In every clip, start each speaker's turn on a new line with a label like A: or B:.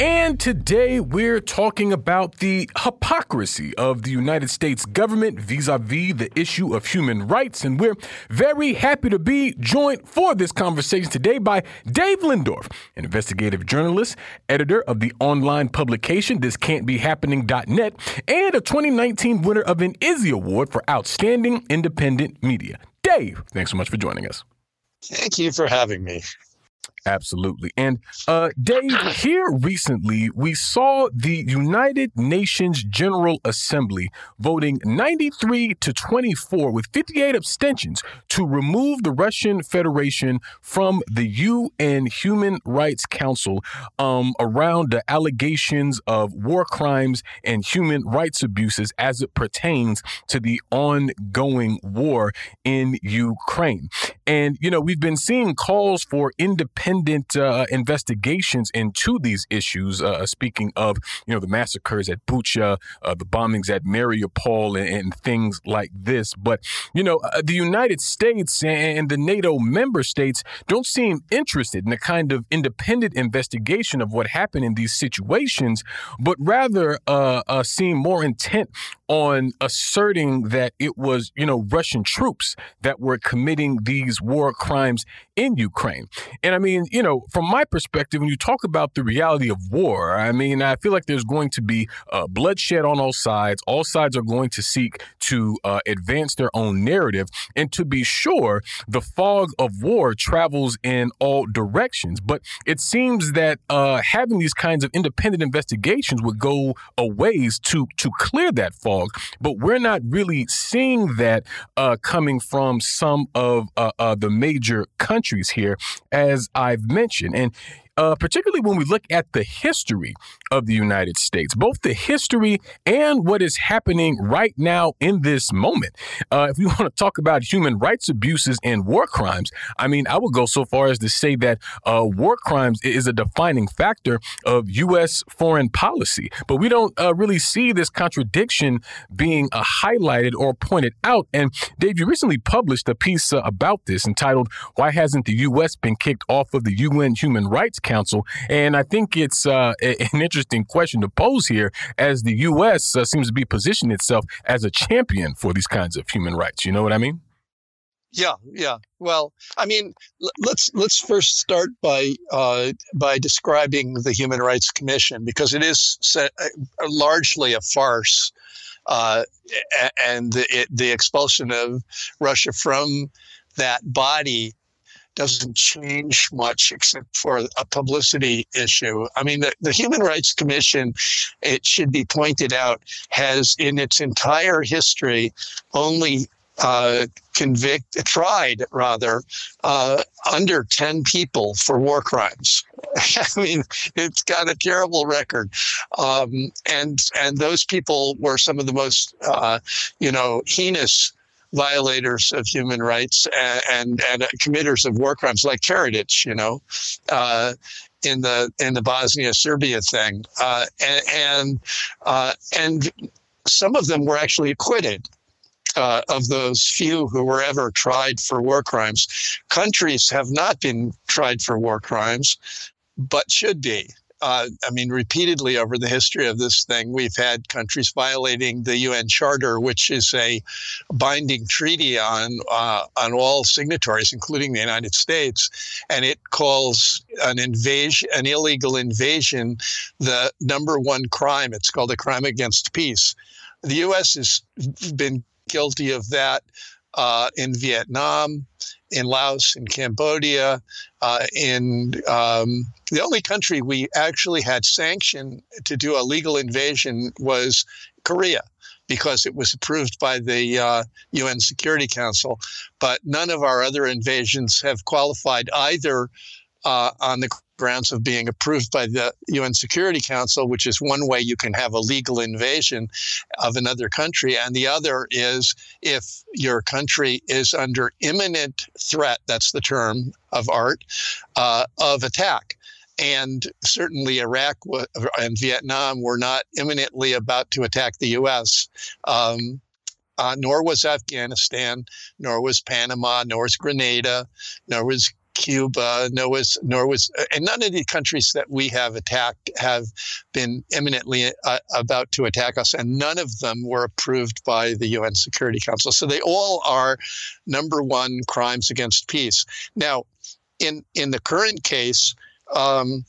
A: And today we're talking about the hypocrisy of the United States government vis a vis the issue of human rights. And we're very happy to be joined for this conversation today by Dave Lindorff, an investigative journalist, editor of the online publication This Can't Be Happening.net, and a 2019 winner of an Izzy Award for Outstanding Independent Media. Dave, thanks so much for joining us.
B: Thank you for having me.
A: Absolutely. And uh, Dave, here recently, we saw the United Nations General Assembly voting 93 to 24 with 58 abstentions to remove the Russian Federation from the UN Human Rights Council um, around the allegations of war crimes and human rights abuses as it pertains to the ongoing war in Ukraine. And, you know, we've been seeing calls for independent independent uh, investigations into these issues. Uh, speaking of, you know, the massacres at Bucha, uh, the bombings at Mariupol, and, and, things like this. But you know, uh, the United States and the NATO member states don't seem interested in a kind of independent investigation of what happened in these situations, but rather uh, uh, seem more intent on asserting that it was, you know, Russian troops that were committing these war crimes in Ukraine. And I mean, you know, from my perspective, when you talk about the reality of war, I mean, I feel like there's going to be uh, bloodshed on all sides. All sides are going to seek to uh, advance their own narrative. And to be sure, the fog of war travels in all directions. But it seems that uh, having these kinds of independent investigations would go a ways to to clear that fog dog. But we're not really seeing that uh, coming from some of uh, uh, the major countries here, as I've mentioned. And uh, particularly when we look at the history of the United States, both the history and what is happening right now in this moment. Uh, if we want to talk about human rights abuses and war crimes, I mean, I would go so far as to say that uh, war crimes is a defining factor of U.S. foreign policy. But we don't uh, really see this contradiction being uh, highlighted or pointed out. And Dave, you recently published a piece uh, about this entitled, Why Hasn't the U.S. Been Kicked Off of the UN Human Rights Council? And I think it's uh, an interesting question to pose here as the U.S. Uh, seems to be positioning itself as a champion for these kinds of human rights. You know what I mean?
B: Yeah, yeah. Well, I mean, let's let's first start by uh, by describing the Human Rights Commission because it is uh, largely a farce, uh, and the, the expulsion of Russia from that body doesn't change much except for a publicity issue. I mean, the, the Human Rights Commission, it should be pointed out, has in its entire history only uh, convict tried rather uh, under 10 people for war crimes i mean it's got a terrible record um, and and those people were some of the most uh, you know heinous violators of human rights and, and, and committers of war crimes like Karadzic, you know, uh, in the in the Bosnia Serbia thing, uh, and and, uh, and some of them were actually acquitted. Uh, of those few who were ever tried for war crimes, countries have not been tried for war crimes, but should be uh, I mean, repeatedly over the history of this thing, we've had countries violating the UN Charter, which is a binding treaty on uh, on all signatories, including the United States, and it calls an invasion, an illegal invasion, the number one crime. It's called a crime against peace. The U.S. has been guilty of that uh, in Vietnam, in Laos, in Cambodia, uh, in um, the only country we actually had sanction to do a legal invasion was Korea because it was approved by the uh, UN Security Council. But none of our other invasions have qualified either uh, on the grounds of being approved by the UN Security Council, which is one way you can have a legal invasion of another country. And the other is if your country is under imminent threat, that's the term of art, uh, of attack. and certainly Iraq and Vietnam were not imminently about to attack the U.S. Um, uh, nor was Afghanistan, nor was Panama, nor was Grenada, nor was Cuba, nor was nor was and none of the countries that we have attacked have been imminently uh, about to attack us, and none of them were approved by the UN Security Council. So they all are number one crimes against peace. Now, in in the current case, um,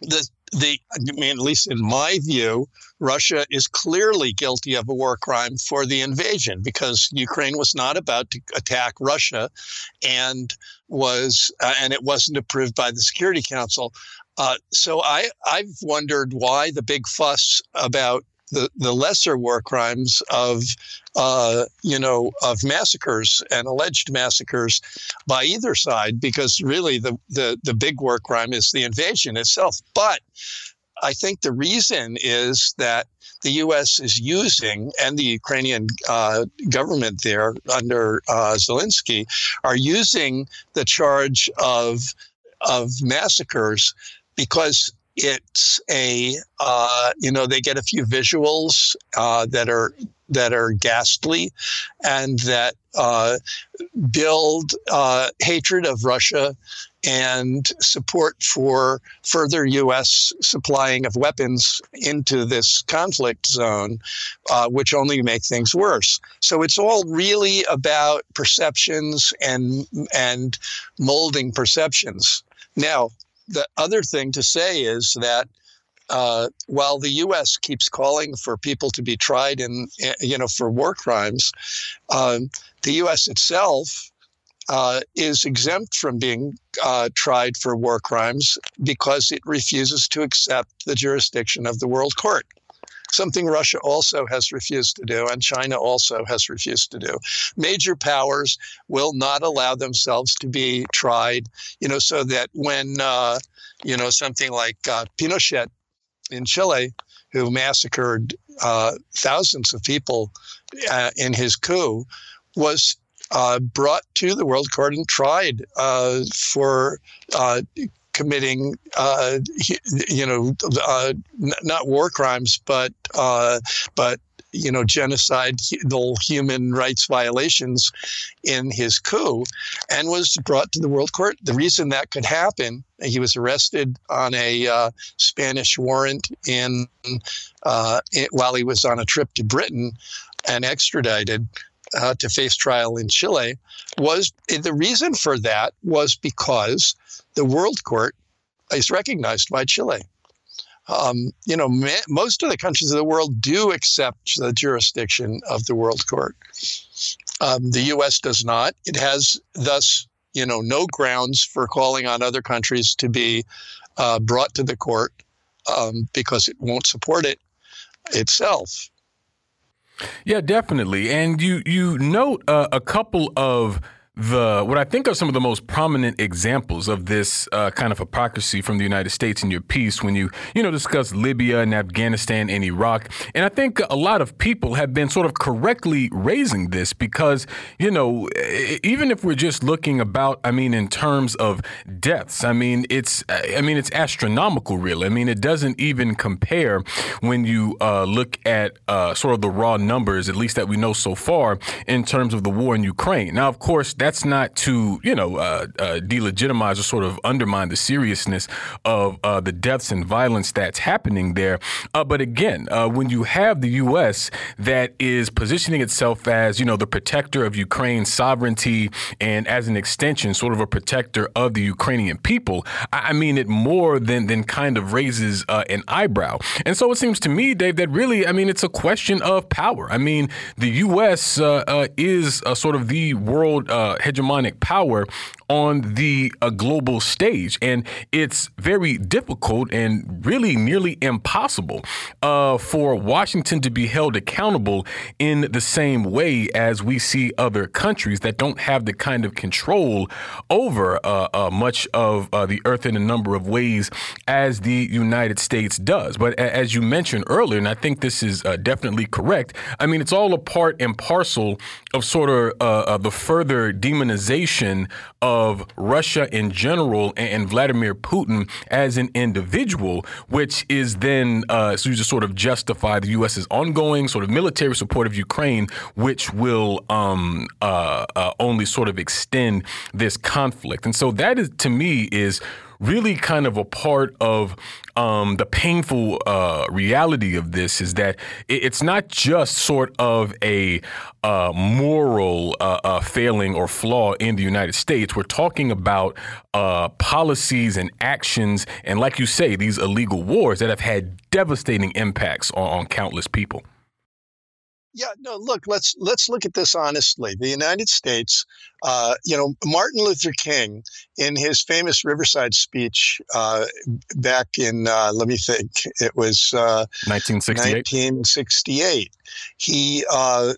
B: the the I mean, at least in my view, Russia is clearly guilty of a war crime for the invasion because Ukraine was not about to attack Russia, and was uh, and it wasn't approved by the Security Council. Uh, so I I've wondered why the big fuss about the, the lesser war crimes of uh, you know of massacres and alleged massacres by either side because really the, the the big war crime is the invasion itself but I think the reason is that the U.S. is using, and the Ukrainian uh, government there under uh, Zelensky are using the charge of of massacres because it's a uh, you know they get a few visuals uh, that are that are ghastly and that uh, build uh, hatred of Russia and support for further U.S. supplying of weapons into this conflict zone, uh, which only make things worse. So it's all really about perceptions and and molding perceptions. Now, the other thing to say is that uh, while the U.S. keeps calling for people to be tried in, you know, for war crimes, um, the U.S. itself uh, is exempt from being uh, tried for war crimes because it refuses to accept the jurisdiction of the World Court something Russia also has refused to do, and China also has refused to do. Major powers will not allow themselves to be tried, you know, so that when, uh, you know, something like uh, Pinochet in Chile, who massacred uh, thousands of people uh, in his coup, was uh, brought to the World Court and tried uh, for uh, committing, uh, you know, uh, not war crimes, but uh, but you know, genocidal human rights violations in his coup, and was brought to the World Court. The reason that could happen, he was arrested on a uh, Spanish warrant in uh, it, while he was on a trip to Britain, and extradited. Uh, to face trial in Chile was the reason for that was because the World Court is recognized by Chile. Um, you know, ma- most of the countries of the world do accept the jurisdiction of the World Court. Um, the U.S. does not. It has thus, you know, no grounds for calling on other countries to be uh, brought to the court um, because it won't support it itself.
A: Yeah, definitely. And you you note uh, a couple of the what I think are some of the most prominent examples of this uh, kind of hypocrisy from the United States in your piece when you you know discuss Libya and Afghanistan and Iraq, and I think a lot of people have been sort of correctly raising this because you know even if we're just looking about, I mean in terms of deaths, I mean it's I mean it's astronomical, really. I mean it doesn't even compare when you uh, look at uh, sort of the raw numbers, at least that we know so far, in terms of the war in Ukraine. Now, of course, that's not to you know uh, uh, delegitimize or sort of undermine the seriousness of uh, the deaths and violence that's happening there. Uh, but again, uh, when you have the U.S. that is positioning itself as you know the protector of Ukraine's sovereignty and as an extension, sort of a protector of the Ukrainian people, I, I mean it more than than kind of raises uh, an eyebrow. And so it seems to me, Dave, that really, I mean, it's a question of power. I mean, the U.S. is sort of the world Uh, hegemonic power on the uh, global stage. And it's very difficult and really nearly impossible uh, for Washington to be held accountable in the same way as we see other countries that don't have the kind of control over uh, uh much of uh, the earth in a number of ways as the United States does. But as you mentioned earlier, and I think this is uh, definitely correct, I mean, it's all a part and parcel of sort of the further demonization of of Russia in general and, Vladimir Putin as an individual, which is then uh, you just sort of justify the U.S.'s ongoing sort of military support of Ukraine, which will um, uh, uh, only sort of extend this conflict. And so that is, to me, is really kind of a part of um, the painful uh, reality of this is that it's not just sort of a uh, moral uh, uh, failing or flaw in the United States. We're talking about uh, policies and actions, and like you say, these illegal wars that have had devastating impacts on, on countless people.
B: Yeah, no. Look, let's let's look at this honestly. The United States, uh, you know, Martin Luther King, in his famous Riverside speech uh, back in, uh, let me think, it was
A: 1968. Uh,
B: 1968. He uh,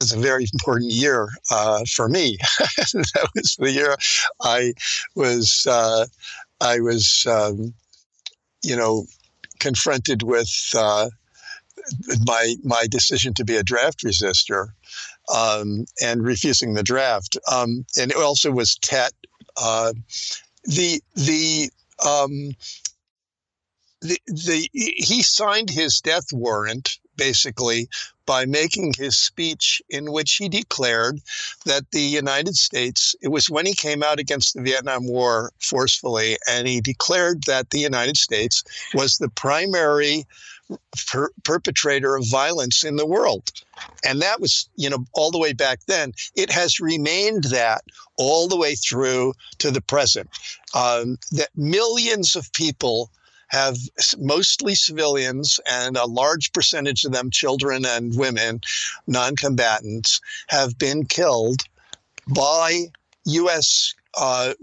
B: was a very important year uh, for me. that was the year I was I was um, you know confronted with my my decision to be a draft resistor um, and refusing the draft. Um, and it also was Tet. Uh, the the um, the, the he signed his death warrant basically by making his speech in which he declared that the United States, it was when he came out against the Vietnam War forcefully, and he declared that the United States was the primary per- perpetrator of violence in the world. And that was, you know, all the way back then. It has remained that all the way through to the present. Um, that millions of people have mostly civilians and a large percentage of them children and women, non combatants, have been killed by U.S uh,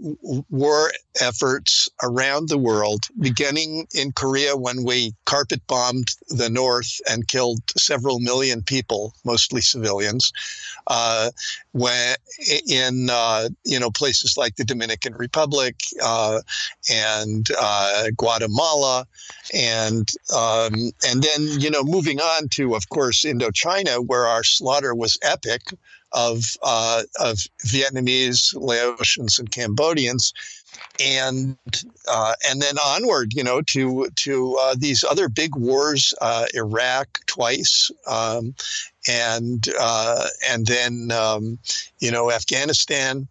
B: war efforts around the world, beginning in Korea when we carpet bombed the North and killed several million people, mostly civilians. Uh, when in uh, you know places like the Dominican Republic uh, and uh, Guatemala, and um, and then you know moving on to of course Indochina, where our slaughter was epic of uh, of Vietnamese, Laotians, and Cambodians, and uh, and then onward, you know, to to uh, these other big wars, uh, Iraq twice, um, and uh, and then um, you know Afghanistan.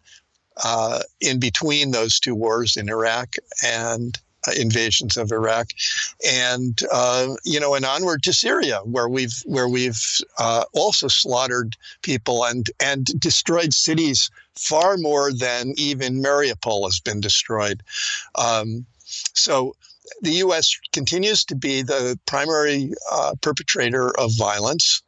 B: Uh, in between those two wars in Iraq and invasions of Iraq, and uh, you know, and onward to Syria, where we've where we've uh, also slaughtered people and and destroyed cities far more than even Mariupol has been destroyed. Um, so the U.S. continues to be the primary uh, perpetrator of violence,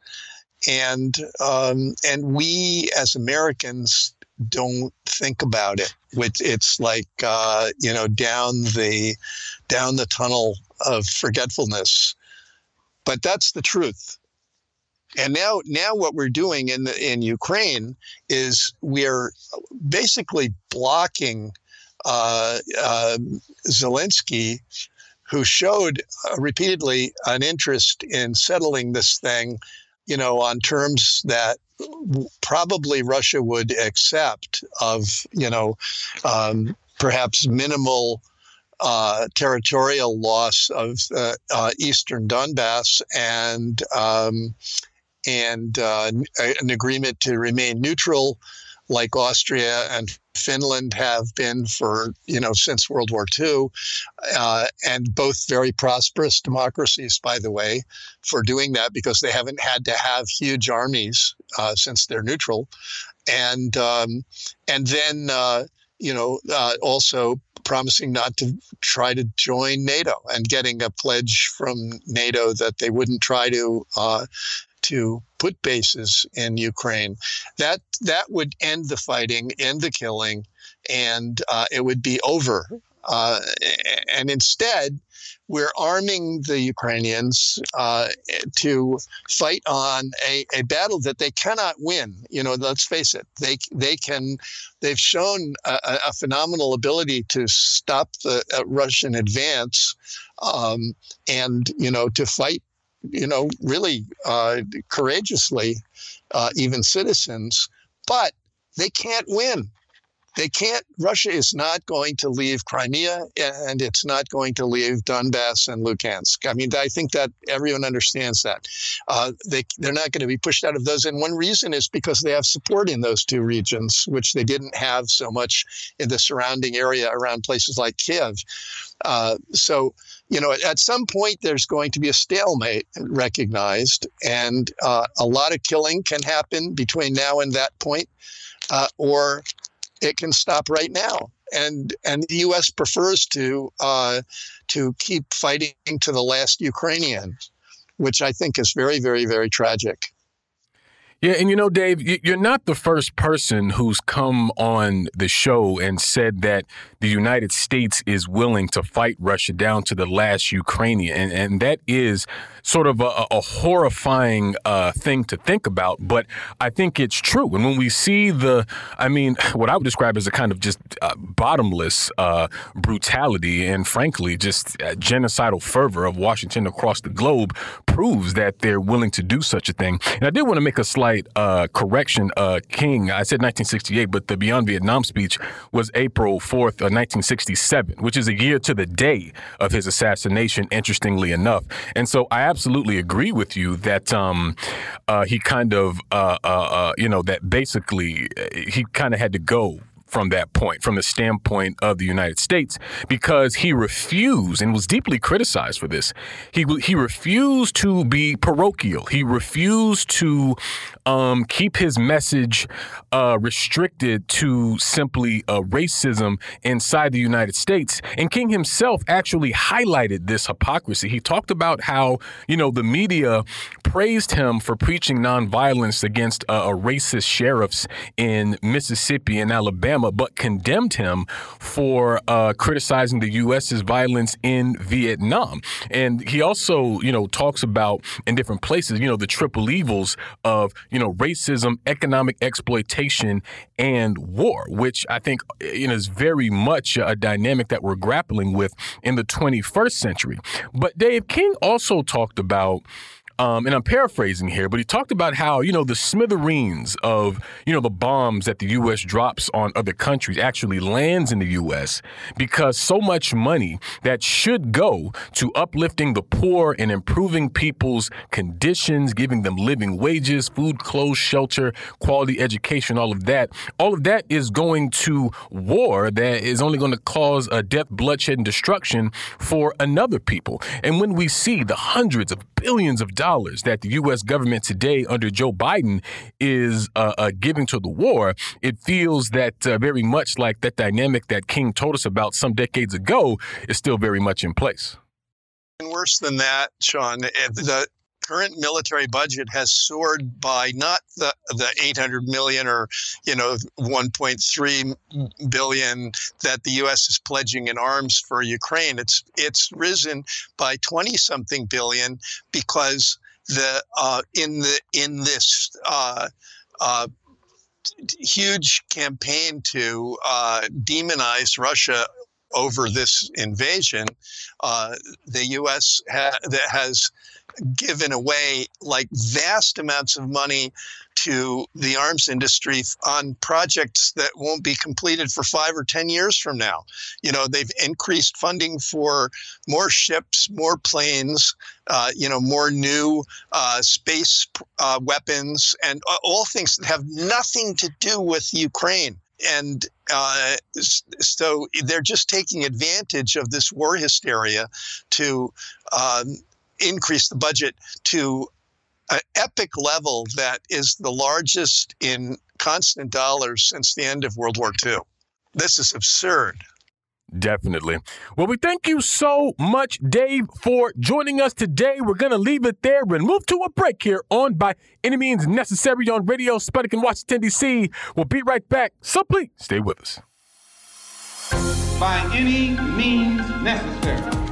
B: and um, and we as Americans don't think about it. It's like uh, you know down the down the tunnel of forgetfulness, but that's the truth. And now, now what we're doing in the, in Ukraine is we're basically blocking uh, uh, Zelensky, who showed uh, repeatedly an interest in settling this thing, you know, on terms that probably Russia would accept of, you know, um, perhaps minimal uh, territorial loss of uh, uh, eastern Donbass and um, and uh, an agreement to remain neutral, like Austria and Finland have been for you know since World War II, uh, and both very prosperous democracies, by the way, for doing that because they haven't had to have huge armies uh, since they're neutral, and um, and then uh, you know uh, also promising not to try to join NATO and getting a pledge from NATO that they wouldn't try to uh, to put bases in Ukraine. That that would end the fighting, end the killing, and uh, it would be over. Uh, and instead, we're arming the Ukrainians uh, to fight on a, a battle that they cannot win. You know, let's face it, they they can. They've shown a, a phenomenal ability to stop the uh, Russian advance, um, and you know, to fight you know, really uh, courageously, uh, even citizens, but they can't win. They can't. Russia is not going to leave Crimea, and it's not going to leave Donbass and Luhansk. I mean, I think that everyone understands that. Uh, they they're not going to be pushed out of those, and one reason is because they have support in those two regions, which they didn't have so much in the surrounding area around places like Kiev. Uh, so, you know, at some point there's going to be a stalemate recognized, and uh, a lot of killing can happen between now and that point, uh, or it can stop right now. And and the U.S. prefers to uh, to keep fighting to the last Ukrainian, which I think is very, very, very tragic.
A: Yeah, and you know, Dave, you're not the first person who's come on the show and said that the United States is willing to fight Russia down to the last Ukrainian, and, and that is sort of a, a horrifying uh, thing to think about. But I think it's true, and when we see the, I mean, what I would describe as a kind of just uh, bottomless uh, brutality and, frankly, just uh, genocidal fervor of Washington across the globe proves that they're willing to do such a thing. And I did want to make a slight uh, correction. Uh, King, I said 1968, but the Beyond Vietnam speech was April 4th, 1967, which is a year to the day of his assassination, interestingly enough. And so I absolutely agree with you that um, uh, he kind of, uh, uh, uh, you know, that basically he kind of had to go from that point, from the standpoint of the United States, because he refused and was deeply criticized for this. He he refused to be parochial. He refused to um, keep his message uh, restricted to simply uh, racism inside the United States. And King himself actually highlighted this hypocrisy. He talked about how you know the media praised him for preaching nonviolence against uh, racist sheriffs in Mississippi and Alabama Alabama, but condemned him for uh, criticizing the U.S.'s violence in Vietnam. And he also, you know, talks about in different places, you know, the triple evils of, you know, racism, economic exploitation, and war, which I think you know, is very much a dynamic that we're grappling with in the 21st century. But Dave King also talked about um, and I'm paraphrasing here, but he talked about how, you know, the smithereens of, you know, the bombs that the U.S. drops on other countries actually lands in the U.S. because so much money that should go to uplifting the poor and improving people's conditions, giving them living wages, food, clothes, shelter, quality education, all of that, all of that is going to war that is only going to cause a death, bloodshed, and destruction for another people. And when we see the hundreds of billions of dollars that the U.S. government today under Joe Biden is uh, uh, giving to the war, it feels that uh, very much like that dynamic that King told us about some decades ago is still very much in place.
B: And worse than that, Sean, the current military budget has soared by not the the 800 million or you know 1.3 billion that the US is pledging in arms for Ukraine it's it's risen by 20 something billion because the uh, in the in this uh, uh, huge campaign to uh, demonize Russia over this invasion, uh, the U.S. Ha- that has given away like vast amounts of money to the arms industry on projects that won't be completed for five or 10 years from now. You know, they've increased funding for more ships, more planes, uh, you know, more new uh, space uh, weapons, and all things that have nothing to do with Ukraine and uh, so they're just taking advantage of this war hysteria to um, increase the budget to an epic level that is the largest in constant dollars since the end of World War II. This is absurd.
A: Definitely. Well, we thank you so much, Dave, for joining us today. We're going to leave it there and move to a break here on By Any Means Necessary on Radio Sputnik in Washington, D.C. We'll be right back, so please stay with us.
C: By any means necessary.